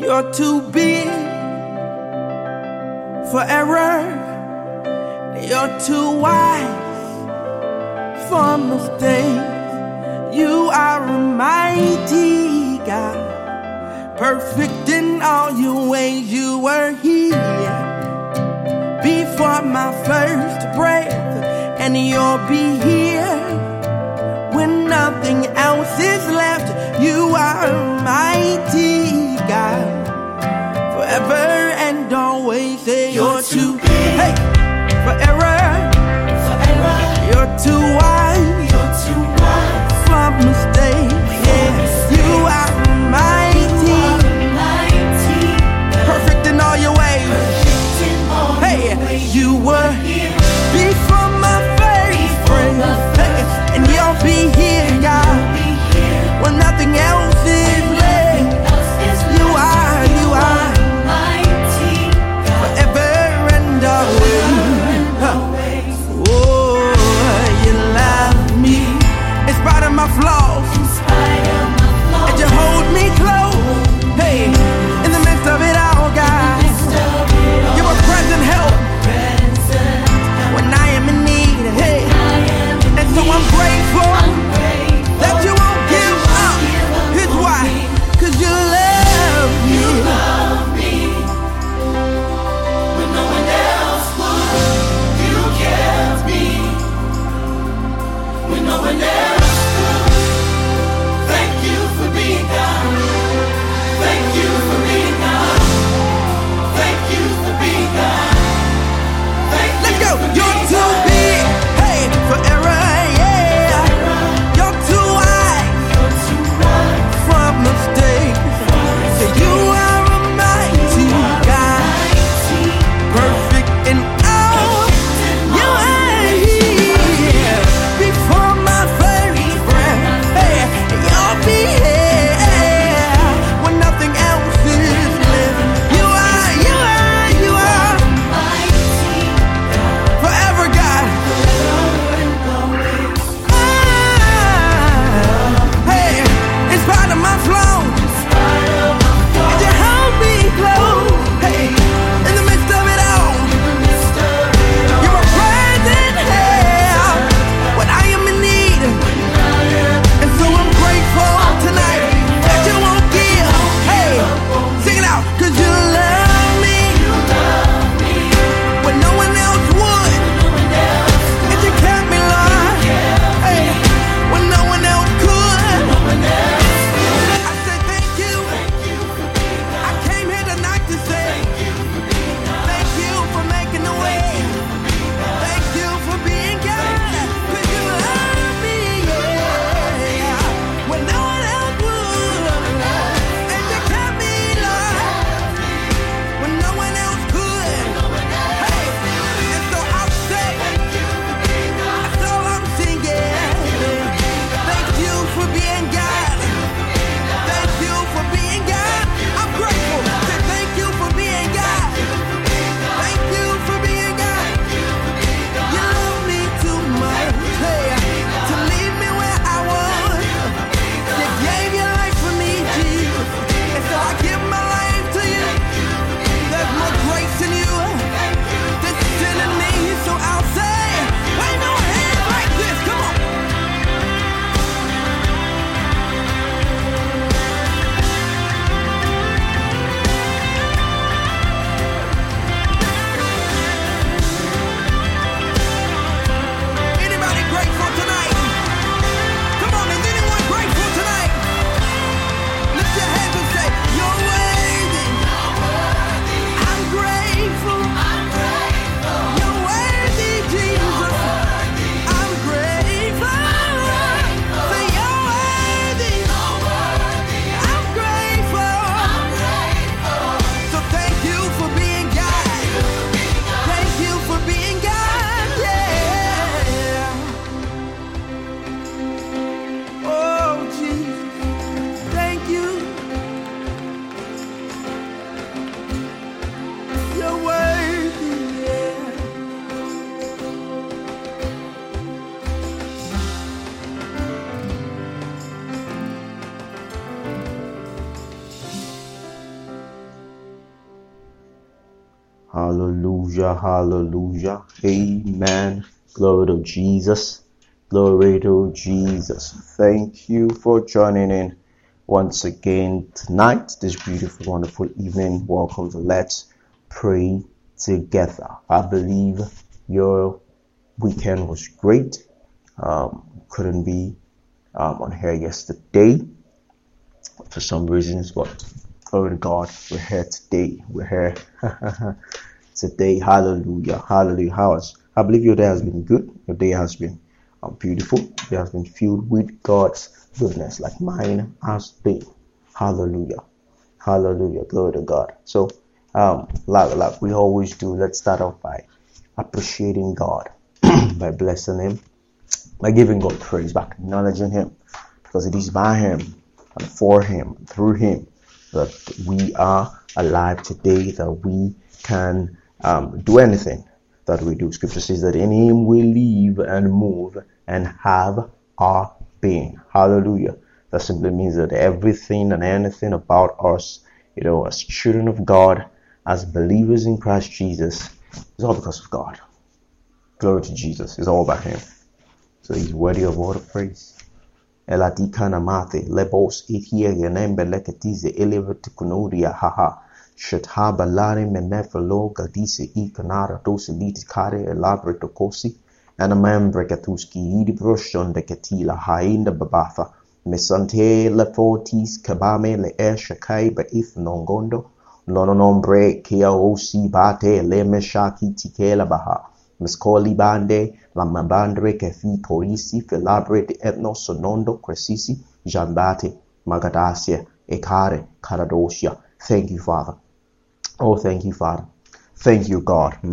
You're too big for error. You're too wise for mistakes. You are a mighty God, perfect in all your ways. You were here before my first breath, and you'll be here when nothing else is left. You are mighty and always. Say you're too big. Hey forever. You're too wise. For mistakes. Yeah, you are mighty, perfect in all your ways. Hey, you were before Hallelujah, hallelujah. Amen. Glory to Jesus. Glory to Jesus. Thank you for joining in once again tonight, this beautiful, wonderful evening. Welcome to Let's Pray Together. I believe your weekend was great. Um, couldn't be um, on here yesterday for some reasons, but glory to God, we're here today. We're here today. Hallelujah. Hallelujah. I believe your day has been good. Your day has been um, beautiful. It has been filled with God's goodness, like mine has been. Hallelujah. Hallelujah. Glory to God. So, um, like, like we always do, let's start off by appreciating God, by blessing Him, by giving God praise, by acknowledging Him, because it is by Him and for Him, through Him, that we are alive today, that we can um, do anything that we do. Scripture says that in Him we live and move and have our being. Hallelujah. That simply means that everything and anything about us, you know, as children of God, as believers in Christ Jesus, is all because of God. Glory to Jesus. It's all about Him. So He's worthy of all the praise. Mate lebos leketize haha. Shetha balare menefalo gadise ikanara dosi liti kare elabre tokosi. Anamembre katuski idi broshon de ketila hainda babatha. Mesante le fortis kabame le eshakai ba if nongondo. Nono nombre kia bate le meshaki tikela baha. Mescoli bande la mabandre che fi toisi filabre di etno sonondo cresisi jambate magadasia e care caradosia. Thank you, Father. Oh, thank you, Father. Thank you, God. We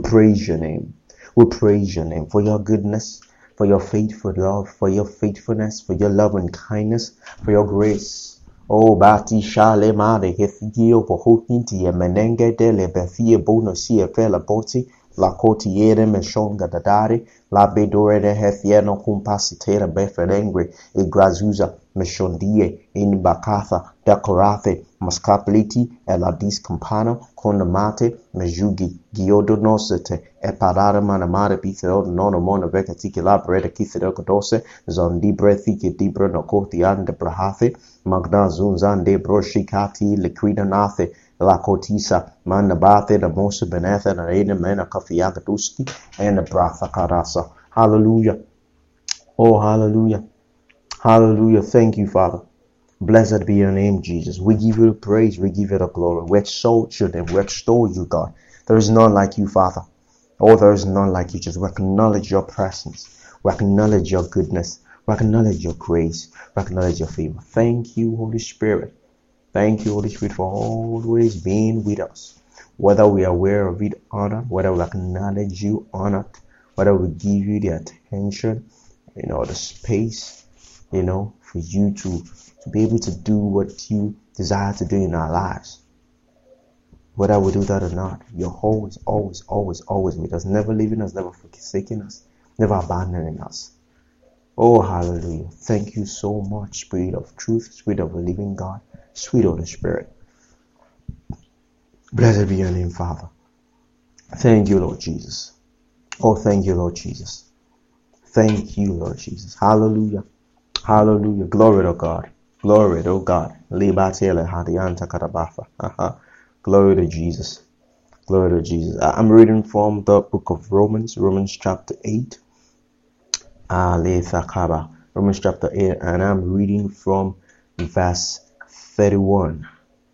praise your name. We praise your name for your goodness, for your faithful love, for your faithfulness, for your love and kindness, for your grace. Oh, bati shale mare hefigio pohutinti e menenge dele befie bono si e fela boti la cotiere me shonga da dare la bedore de hefieno compasitera beferengre e grazuza Meshondie, Inbakatha, Dakorathe, Maskapliti, Eladis Campano, Konamate, Mejugi, Giodo Nosete, Manamare, Pithero, Nono Mona Veca Tikila, Breda Kithero Codose, Zondibre, Thiki Dibra, Nocotian de Brahathe, Magna Zunzan Broshikati, Liquida Nathe, La Manabathe, the Mosa Benetha, and Aiden Mena Kafiagaduski, and the Hallelujah. Oh, hallelujah. Hallelujah thank you father Blessed be your name, Jesus. We give you the praise. We give you the glory. We exalt your name. We extol you, God. There is none like you, Father. Oh, there is none like you. Just we acknowledge your presence. We acknowledge your goodness. We acknowledge your grace. We acknowledge your favor. Thank you, Holy Spirit. Thank you, Holy Spirit, for always being with us. Whether we are aware of it or not, whether we acknowledge you or not, whether we give you the attention, you know, the space, you know, for you to to be able to do what you desire to do in our lives. Whether we do that or not, you're always, always, always, always with us, never leaving us, never forsaking us, never abandoning us. Oh, hallelujah. Thank you so much, Spirit of truth, Spirit of the living God, sweet Holy Spirit. Blessed be your name, Father. Thank you, Lord Jesus. Oh, thank you, Lord Jesus. Thank you, Lord Jesus. Hallelujah. Hallelujah. Glory to God. Glory to God. Glory to Jesus. Glory to Jesus. I'm reading from the book of Romans, Romans chapter 8. Romans chapter 8, and I'm reading from verse 31.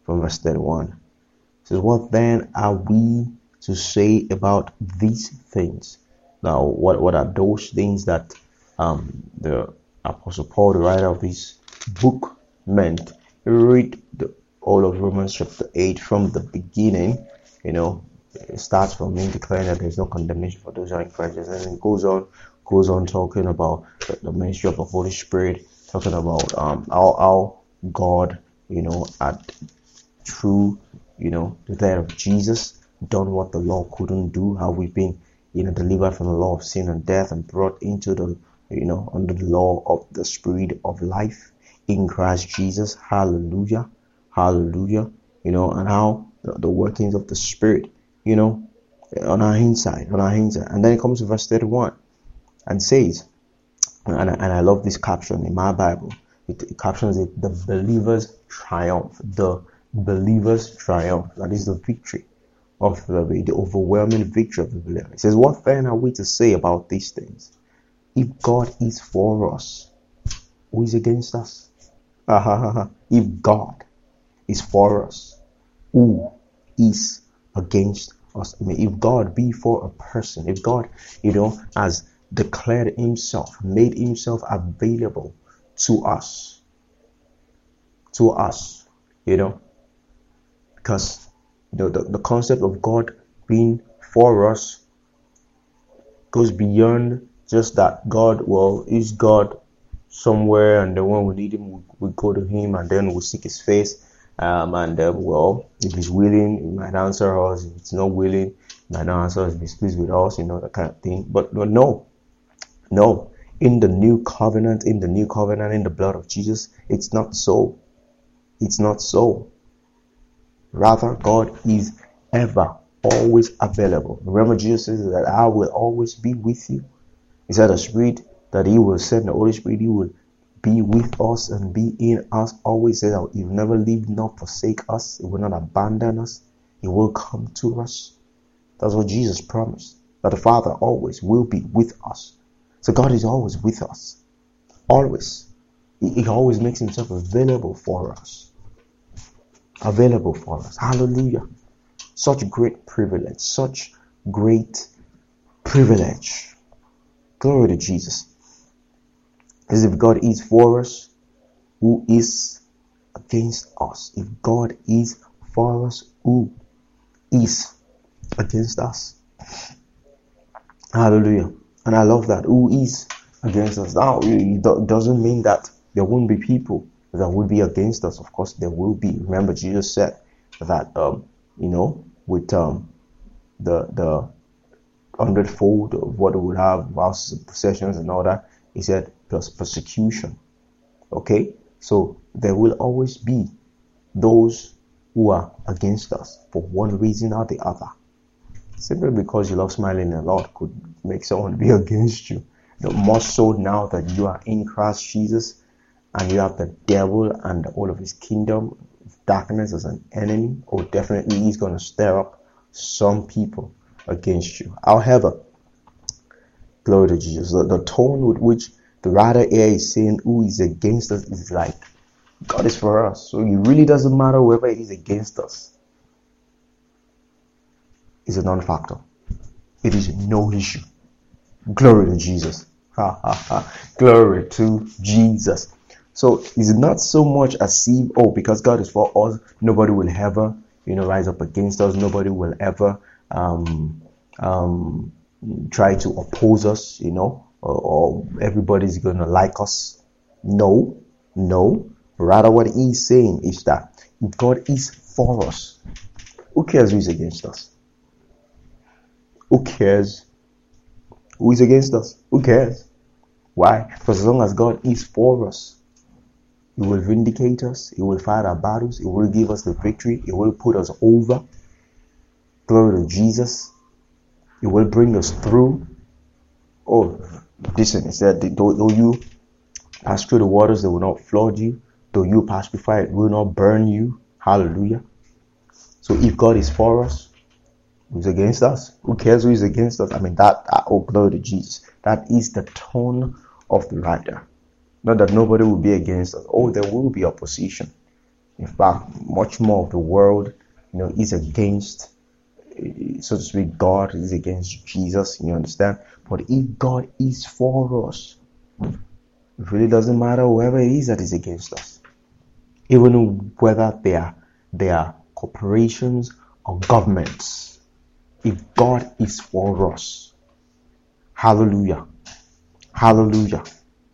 From verse 31. It says, What then are we to say about these things? Now, what, what are those things that um, the Apostle Paul, the writer of this book, meant. Read the, all of Romans chapter 8 from the beginning. You know, it starts from him declaring that there's no condemnation for those who are in Christ and it goes on, goes on talking about the, the ministry of the Holy Spirit, talking about um how, how God, you know, at through you know the death of Jesus, done what the law couldn't do, how we've been you know delivered from the law of sin and death and brought into the you know under the law of the spirit of life in Christ Jesus. Hallelujah. Hallelujah. You know, and how the, workings of the Spirit, you know, on our inside, on our inside. And then it comes to verse 31 and says, and I, and I love this caption in my Bible. It, it captions it, the believer's triumph. The believer's triumph. That is the victory of the, the overwhelming victory of the believer. It says, What then are we to say about these things? If God is for us, who is against us? if God is for us, who is against us? I mean, if God be for a person, if God, you know, has declared himself, made himself available to us, to us, you know, because know, the, the concept of God being for us goes beyond just that God, well, is God somewhere, and then when we need Him, we, we go to Him, and then we seek His face. Um, and uh, well, if He's willing, He might answer us. If He's not willing, He might not answer us. If He's pleased with us, you know, that kind of thing. But, but no, no. In the new covenant, in the new covenant, in the blood of Jesus, it's not so. It's not so. Rather, God is ever, always available. Remember, Jesus says that I will always be with you. He said, the Spirit that He will send, the Holy Spirit, He will be with us and be in us. Always says that He will never leave nor forsake us. He will not abandon us. He will come to us. That's what Jesus promised. That the Father always will be with us. So God is always with us. Always. He, he always makes Himself available for us available for us. Hallelujah. Such great privilege, such great privilege. Glory to Jesus. As if God is for us, who is against us? If God is for us, who is against us? Hallelujah. And I love that. Who is against us? Now, it doesn't mean that there won't be people that will be against us. Of course, there will be. Remember, Jesus said that um, you know, with um, the the hundredfold of what we would have, houses and possessions and all that, he said plus persecution. Okay, so there will always be those who are against us for one reason or the other. Simply because you love smiling a lot could make someone be against you. The more so now that you are in Christ Jesus, and you have the devil and all of his kingdom darkness as an enemy, oh, definitely he's going to stir up some people against you. However, glory to Jesus. The, the tone with which the writer here is saying who is against us is like God is for us. So it really doesn't matter whether it is against us. It's a non-factor. It is no issue. Glory to Jesus. Ha ha ha. Glory to Jesus. So it's not so much as if, oh, because God is for us, nobody will ever, you know, rise up against us. Nobody will ever um, um, try to oppose us, you know, or, or everybody's going to like us. No, no. Rather, what he's saying is that if God is for us, who cares who is against us? Who cares who is against us? Who cares? Why? Because as long as God is for us, he will vindicate us. He will fight our battles. He will give us the victory. He will put us over. Glory to Jesus. It will bring us through. Oh, listen, he said, though, you pass through the waters, they will not flood you. Though you pass through fire, it will not burn you. Hallelujah. So if God is for us, who's against us? Who cares who is against us? I mean, that, oh, glory to Jesus. That is the tone of the writer. Not that nobody will be against us. Oh, there will be opposition. In fact, much more of the world, you know, is against, so to speak, God is against Jesus. You understand? But if God is for us, it really doesn't matter whoever it is that is against us, even whether they are they are corporations or governments. If God is for us, hallelujah, hallelujah.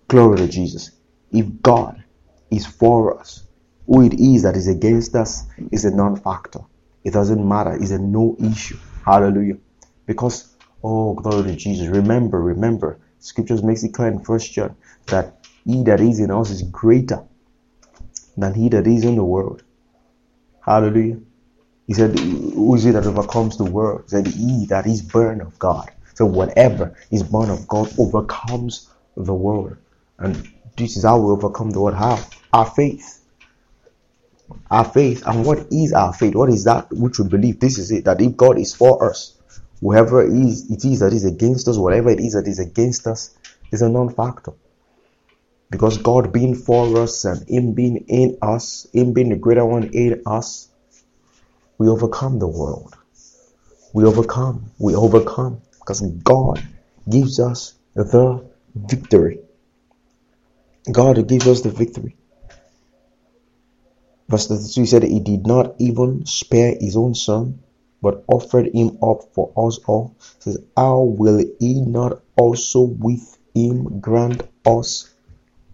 Glory to Jesus. If God is for us, who it is that is against us is a non factor. It doesn't matter. It's a no issue. Hallelujah. Because, oh, glory to Jesus. Remember, remember, scriptures makes it clear in First John that he that is in us is greater than he that is in the world. Hallelujah. He said, Who is it that overcomes the world? He said, He that is born of God. So whatever is born of God overcomes the world. And this is how we overcome the world. How? Our faith. Our faith. And what is our faith? What is that which we believe? This is it. That if God is for us, whoever it is, it is that is against us, whatever it is that is against us, is a non-factor. Because God being for us and Him being in us, Him being the greater one in us, we overcome the world. We overcome. We overcome. Because God gives us the victory. God gives us the victory. Verse 32 he said he did not even spare his own son, but offered him up for us all. Says, How will he not also with him grant us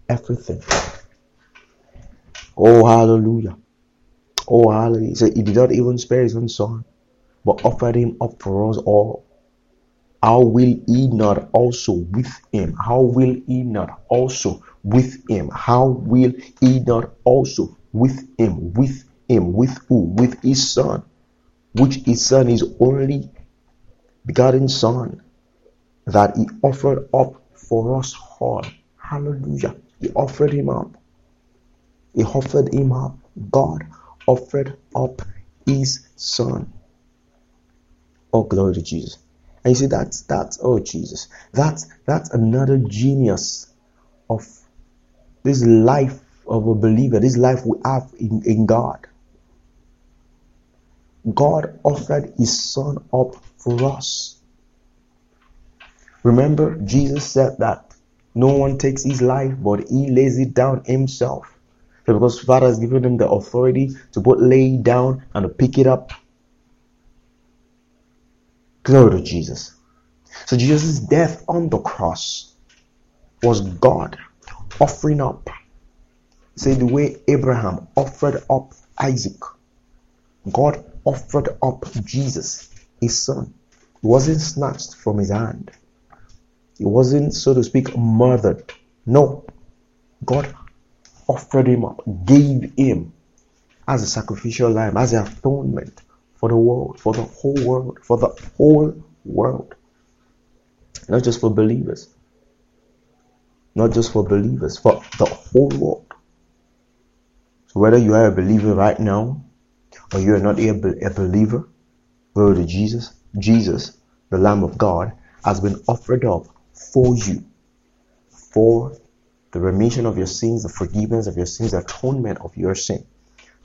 everything? Oh hallelujah. Oh hallelujah. He said he did not even spare his own son, but offered him up for us all. How will he not also with him? How will he not also with him? How will he not also with him? With him? With who? With his son, which his son is only begotten son that he offered up for us all. Hallelujah. He offered him up. He offered him up. God offered up his son. Oh, glory to Jesus. And you see, that's that's oh Jesus, that's that's another genius of this life of a believer, this life we have in, in God. God offered his son up for us. Remember, Jesus said that no one takes his life, but he lays it down himself. So because Father has given him the authority to both lay it down and to pick it up. Glory to Jesus. So Jesus' death on the cross was God offering up. Say the way Abraham offered up Isaac. God offered up Jesus, his son. He wasn't snatched from his hand. He wasn't, so to speak, murdered. No. God offered him up, gave him as a sacrificial lamb, as an atonement for the world, for the whole world, for the whole world. Not just for believers. Not just for believers, for the whole world. So whether you are a believer right now or you are not a, a believer, glory to Jesus. Jesus, the Lamb of God, has been offered up for you for the remission of your sins, the forgiveness of your sins, the atonement of your sin.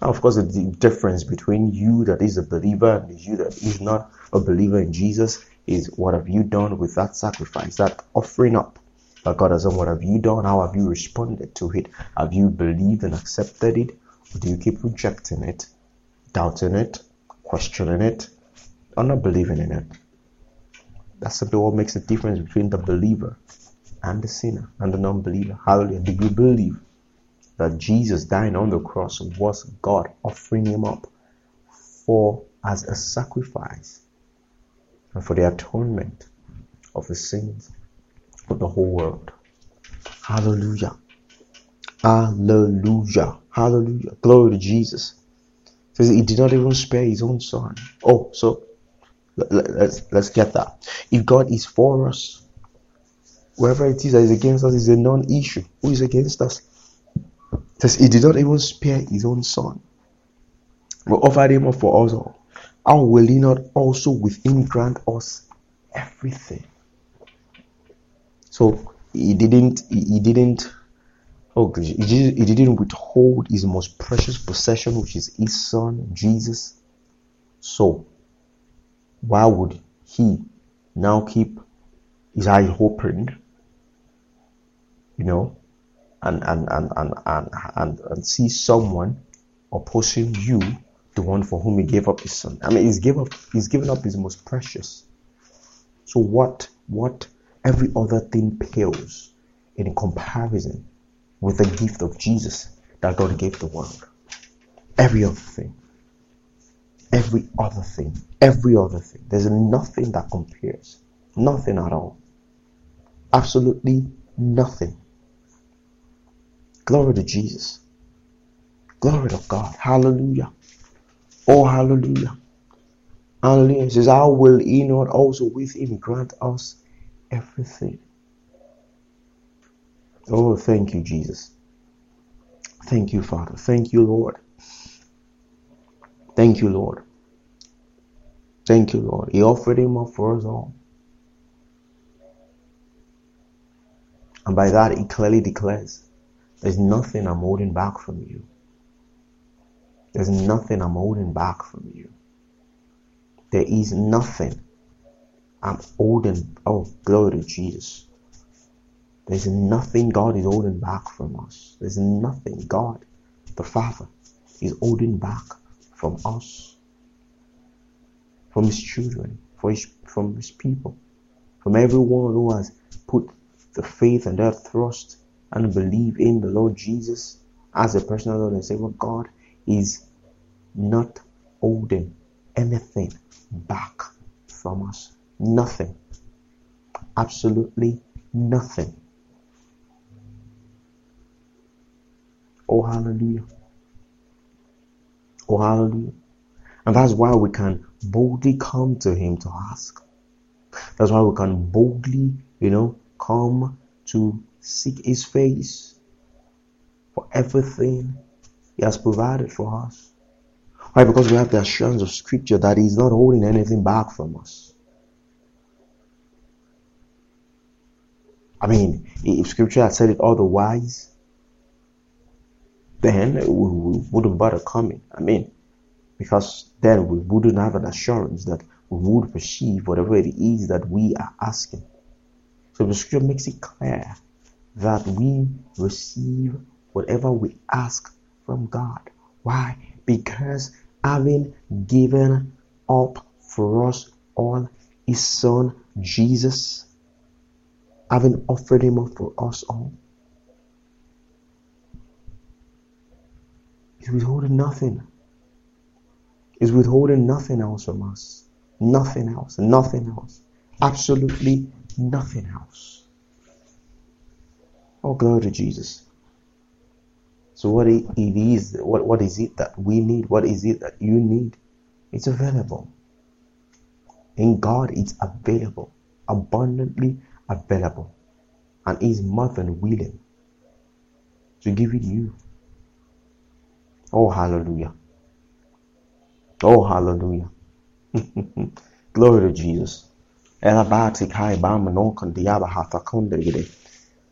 Now, of course, the difference between you that is a believer and you that is not a believer in Jesus is what have you done with that sacrifice, that offering up that God done? What have you done? How have you responded to it? Have you believed and accepted it? Or do you keep rejecting it, doubting it, questioning it, or not believing in it? That's simply what makes the difference between the believer and the sinner and the non-believer. Hallelujah. Do you believe that Jesus dying on the cross was God offering him up for as a sacrifice and for the atonement of the sins of the whole world. Hallelujah. Hallelujah. Hallelujah. Glory to Jesus. says he did not even spare his own son. Oh, so let's let's get that. If God is for us, whoever it is that is against us is a non-issue. Who is against us? says he did not even spare his own son, but offered him up for us all. How will he not also with him grant us everything? So he didn't he, didn't oh he he didn't withhold his most precious possession, which is his son Jesus. So why would he now keep his eyes opened? You know, and and and and and, and, and see someone opposing you, the one for whom he gave up his son. I mean, he's given up he's given up his most precious. So what what every other thing pales in comparison with the gift of Jesus that God gave the world. Every other thing. Every other thing. Every other thing. There's nothing that compares. Nothing at all. Absolutely nothing. Glory to Jesus. Glory to God. Hallelujah. Oh, hallelujah. Hallelujah. It says, I will he not also with him grant us everything? Oh, thank you, Jesus. Thank you, Father. Thank you, Lord. Thank you, Lord. Thank you, Lord. He offered him up for us all. And by that, he clearly declares there's nothing I'm holding back from you. There's nothing I'm holding back from you. There is nothing I'm holding. Oh, glory to Jesus. There's nothing God is holding back from us. There's nothing God, the Father, is holding back from us, from His children, for his, from His people, from everyone who has put the faith and their trust and believe in the Lord Jesus as a personal Lord and Savior. God is not holding anything back from us. Nothing. Absolutely nothing. Oh, hallelujah. Oh, hallelujah. And that's why we can boldly come to Him to ask. That's why we can boldly, you know, come to seek His face for everything He has provided for us. Why? Because we have the assurance of Scripture that He's not holding anything back from us. I mean, if Scripture had said it otherwise, then we, wouldn't bother coming. I mean, because then we wouldn't have an assurance that we would receive whatever it is that we are asking. So the scripture makes it clear that we receive whatever we ask from God. Why? Because having given up for us all his son Jesus, having offered him up for us all, He's withholding nothing. He's withholding nothing else from us. Nothing else. Nothing else. Absolutely nothing else. Oh, glory to Jesus. So what it is, what, what is it that we need? What is it that you need? It's available. In God, it's available. Abundantly available. And is more than willing to give it you. Oh, hallelujah. Oh, hallelujah. Glory to Jesus. Elabati kai bama non kondiaba hafa kondegede.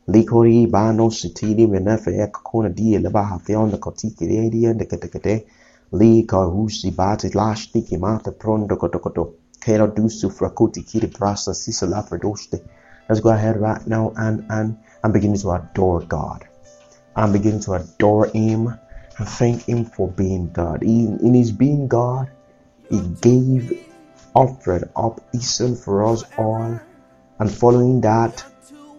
Likori bano sitili menefe ekakona die leba hafion de kotiki de die de ketekete. Li karusi bati lash tiki mata prondo kotokoto. Kero dusu frakuti kiri brasa sisa la fredoste. Let's go ahead right now and and and begin to adore God. I'm beginning to adore Him and thank Him for being God. He, in His being God, He gave, offered up His Son for us all, and following that,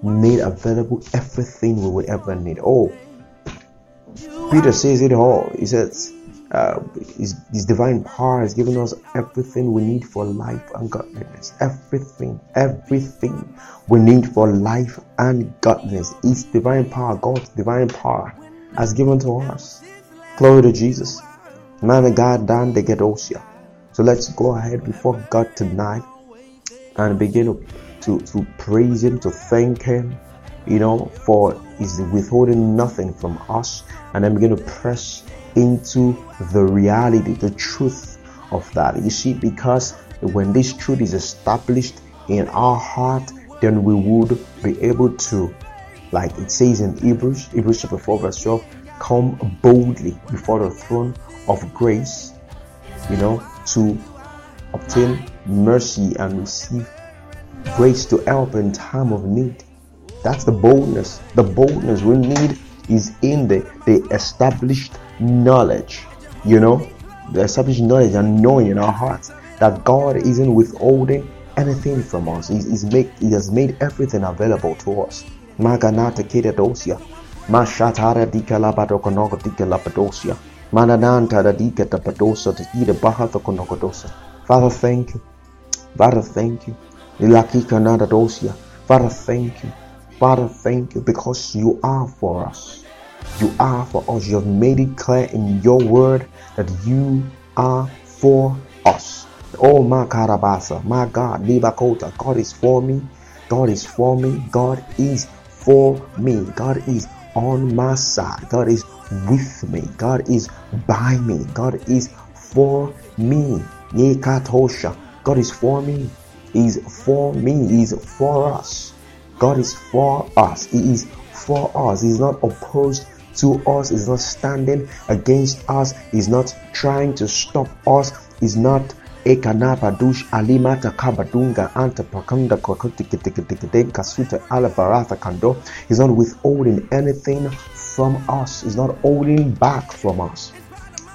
made available everything we would ever need. Oh, Peter says it all. He says, uh, his, his, divine power has given us everything we need for life and godliness. Everything, everything we need for life and godliness. His divine power, God's divine power, has given to us. Glory to Jesus. Man of God, Dan de Gedosia. So let's go ahead before God tonight and begin to, to, to praise Him, to thank Him, you know, for He's withholding nothing from us. And then begin to press into the reality, the truth of that. You see, because when this truth is established in our heart, then we would be able to, like it says in Hebrews, Hebrews chapter 4, verse 12, come boldly before the throne of grace, you know, to obtain mercy and receive grace to help in time of need. That's the boldness. The boldness we need is in the, the established knowledge, you know, the established knowledge and knowing in our hearts that God isn't withholding anything from us. He's, he's make, he has made everything available to us. Maganata Kedadosia. Mashatara dika labado konogo dika labadosia. Manananta da dika tapadosa to ida bahatha konogodosa. Father, thank you. Father, thank you. Ilakika nada dosia. Father, thank you. Father, thank you because you are for us. You are for us. You have made it clear in your word that you are for us. Oh my Karabasa, my God, Libakota, God is for me. God is for me. God is for me. God is on my side. God is with me. God is by me. God is for me. Yekatosha. God is for me. He's for me. He's for us. God is for us. He is for us. He's not opposed to us. He's not standing against us. He's not trying to stop us. He's not ekanapadush alimata kabadunga anta pakanda kasuta alabaratha kando. He's not withholding anything from us. He's not holding back from us.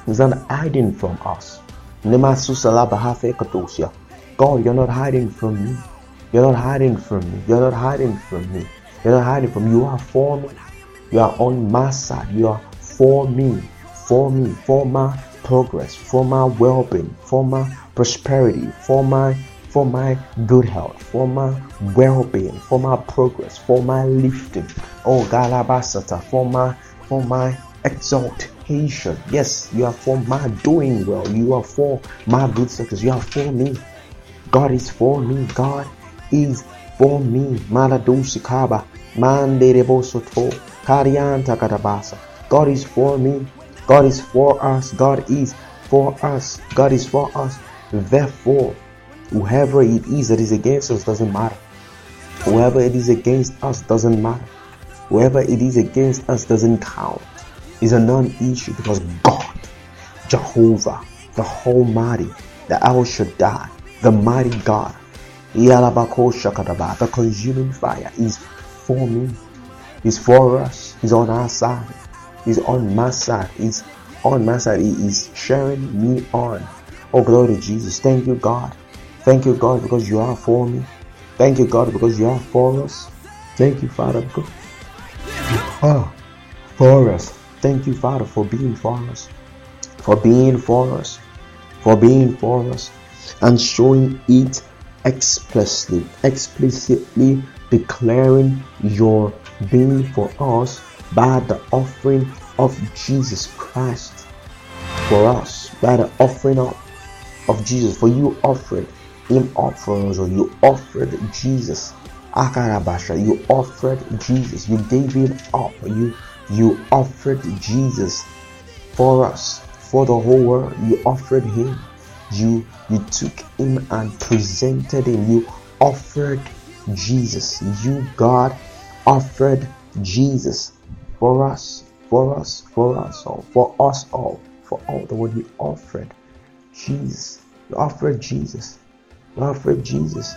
He's not hiding from us. God, you're not hiding from me. You're not hiding from me. You're not hiding from me. You're not hiding from me. You are for me. You are on my side. You are for me. For me. For my progress. For my well-being. For my prosperity. For my for my good health, for my well-being, for my progress, for my lifting. Oh Galabasata, for my for my exaltation. Yes, you are for my doing well. You are for my good success. You are for me. God is for me. God is for me. Maladusikaba. Manderebosoto. Karianta katabasa. God is for me. God is for us. God is for us. God is for us. Therefore, Whoever it is that is against us doesn't matter. Whoever it is against us doesn't matter. Whoever it is against us doesn't count. It's a non-issue because God, Jehovah, the Almighty, the El Shaddai, the mighty God, the consuming fire is for me. Is for us. He's on our side. is on my side. is on my side. He is sharing me on. Oh, glory to Jesus. Thank you, God. Thank you, God, because you are for me. Thank you, God, because you are for us. Thank you, Father, because oh, for us. Thank you, Father, for being for us, for being for us, for being for us, and showing it explicitly, explicitly declaring your being for us by the offering of Jesus Christ for us, by the offering of, of Jesus, for you offered him up us, or you offered Jesus. Akarabasha, you offered Jesus. You gave him up. You you offered Jesus for us, for the whole world. You offered him. You you took him and presented him. You offered Jesus. You God offered Jesus for us, for us, for us all, for us all, for all the one you offered Jesus. You offered Jesus. You offered Jesus.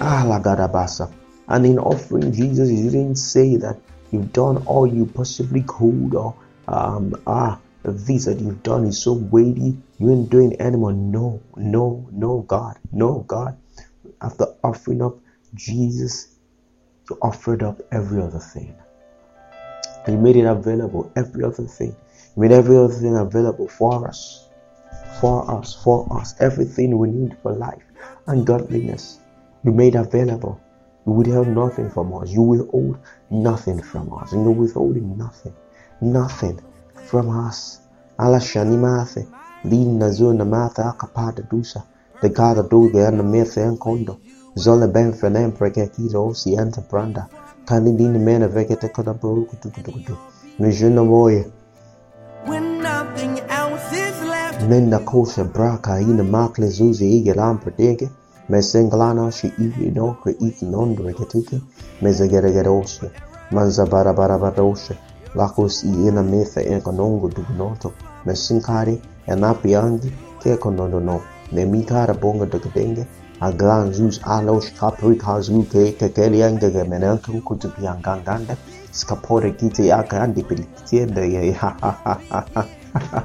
Ah, Lagadabasa. And in offering Jesus, you didn't say that you've done all you possibly could or um, ah, this that you've done is so weighty, you ain't doing anymore. No, no, no, God, no, God. After offering up Jesus, you offered up every other thing. You made it available, every other thing. You made every other thing available for us, for us, for us, everything we need for life and godliness you made available. You withheld nothing from us. You withhold nothing from us. And you're withholding nothing. Nothing from us. Allah Shanimathe. Lina zona matha akapada dusa. The of Doga and the myth and kondo. Zola ben fenem prekekito si anta branda. Kanidini mena vegete koda baruku tukutukutu. Nijuna boye. When nothing else is left. Nenda kosha braka ina makle zuzi ige lampredege. Mesenglana shi igi no kre iki non reketiki. Mezegeregeroshe. Manza metha e konongo dugnoto. Mesinkari e napiangi ke konono no. Memikara bonga dugdenge. Aglan zus alos kaprik hazu ke kekelianga ge menankan kutupianganganda. Skapore kite yaka andi pilitiende ye ha ha ha ha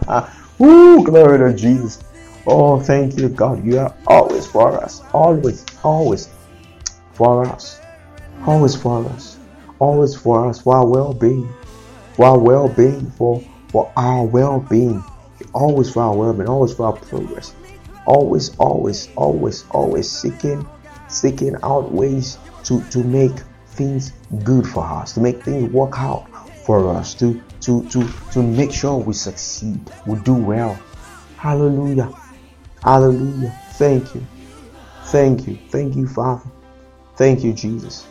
ha. Ooh, glory to Jesus. Oh, thank you, God. You are always for us. Always, always for us. Always for us. Always for us. For our well being. For our well being. For, for our well being. Always for our well being. Always for our progress. Always, always, always, always seeking, seeking out ways to, to make things good for us, to make things work out for us, to, to, to, to make sure we succeed, we do well. Hallelujah. Hallelujah. Thank you. Thank you. Thank you, Father. Thank you, Jesus.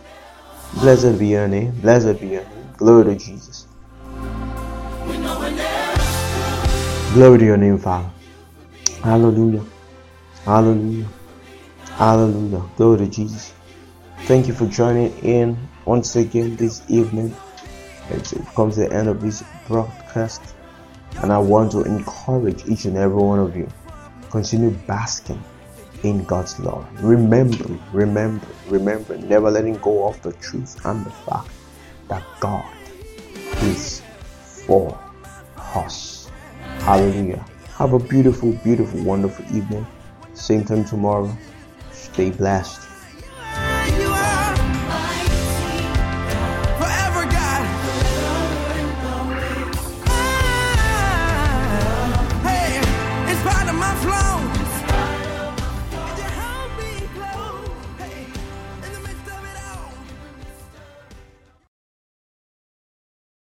Blessed be your name. Blessed be your name. Glory to Jesus. Glory to your name, Father. Hallelujah. Hallelujah. Hallelujah. Glory to Jesus. Thank you for joining in once again this evening. As It comes to the end of this broadcast. And I want to encourage each and every one of you. Continue basking in God's love. Remember, remember, remember, never letting go of the truth and the fact that God is for us. Hallelujah. Have a beautiful, beautiful, wonderful evening. Same time tomorrow. Stay blessed.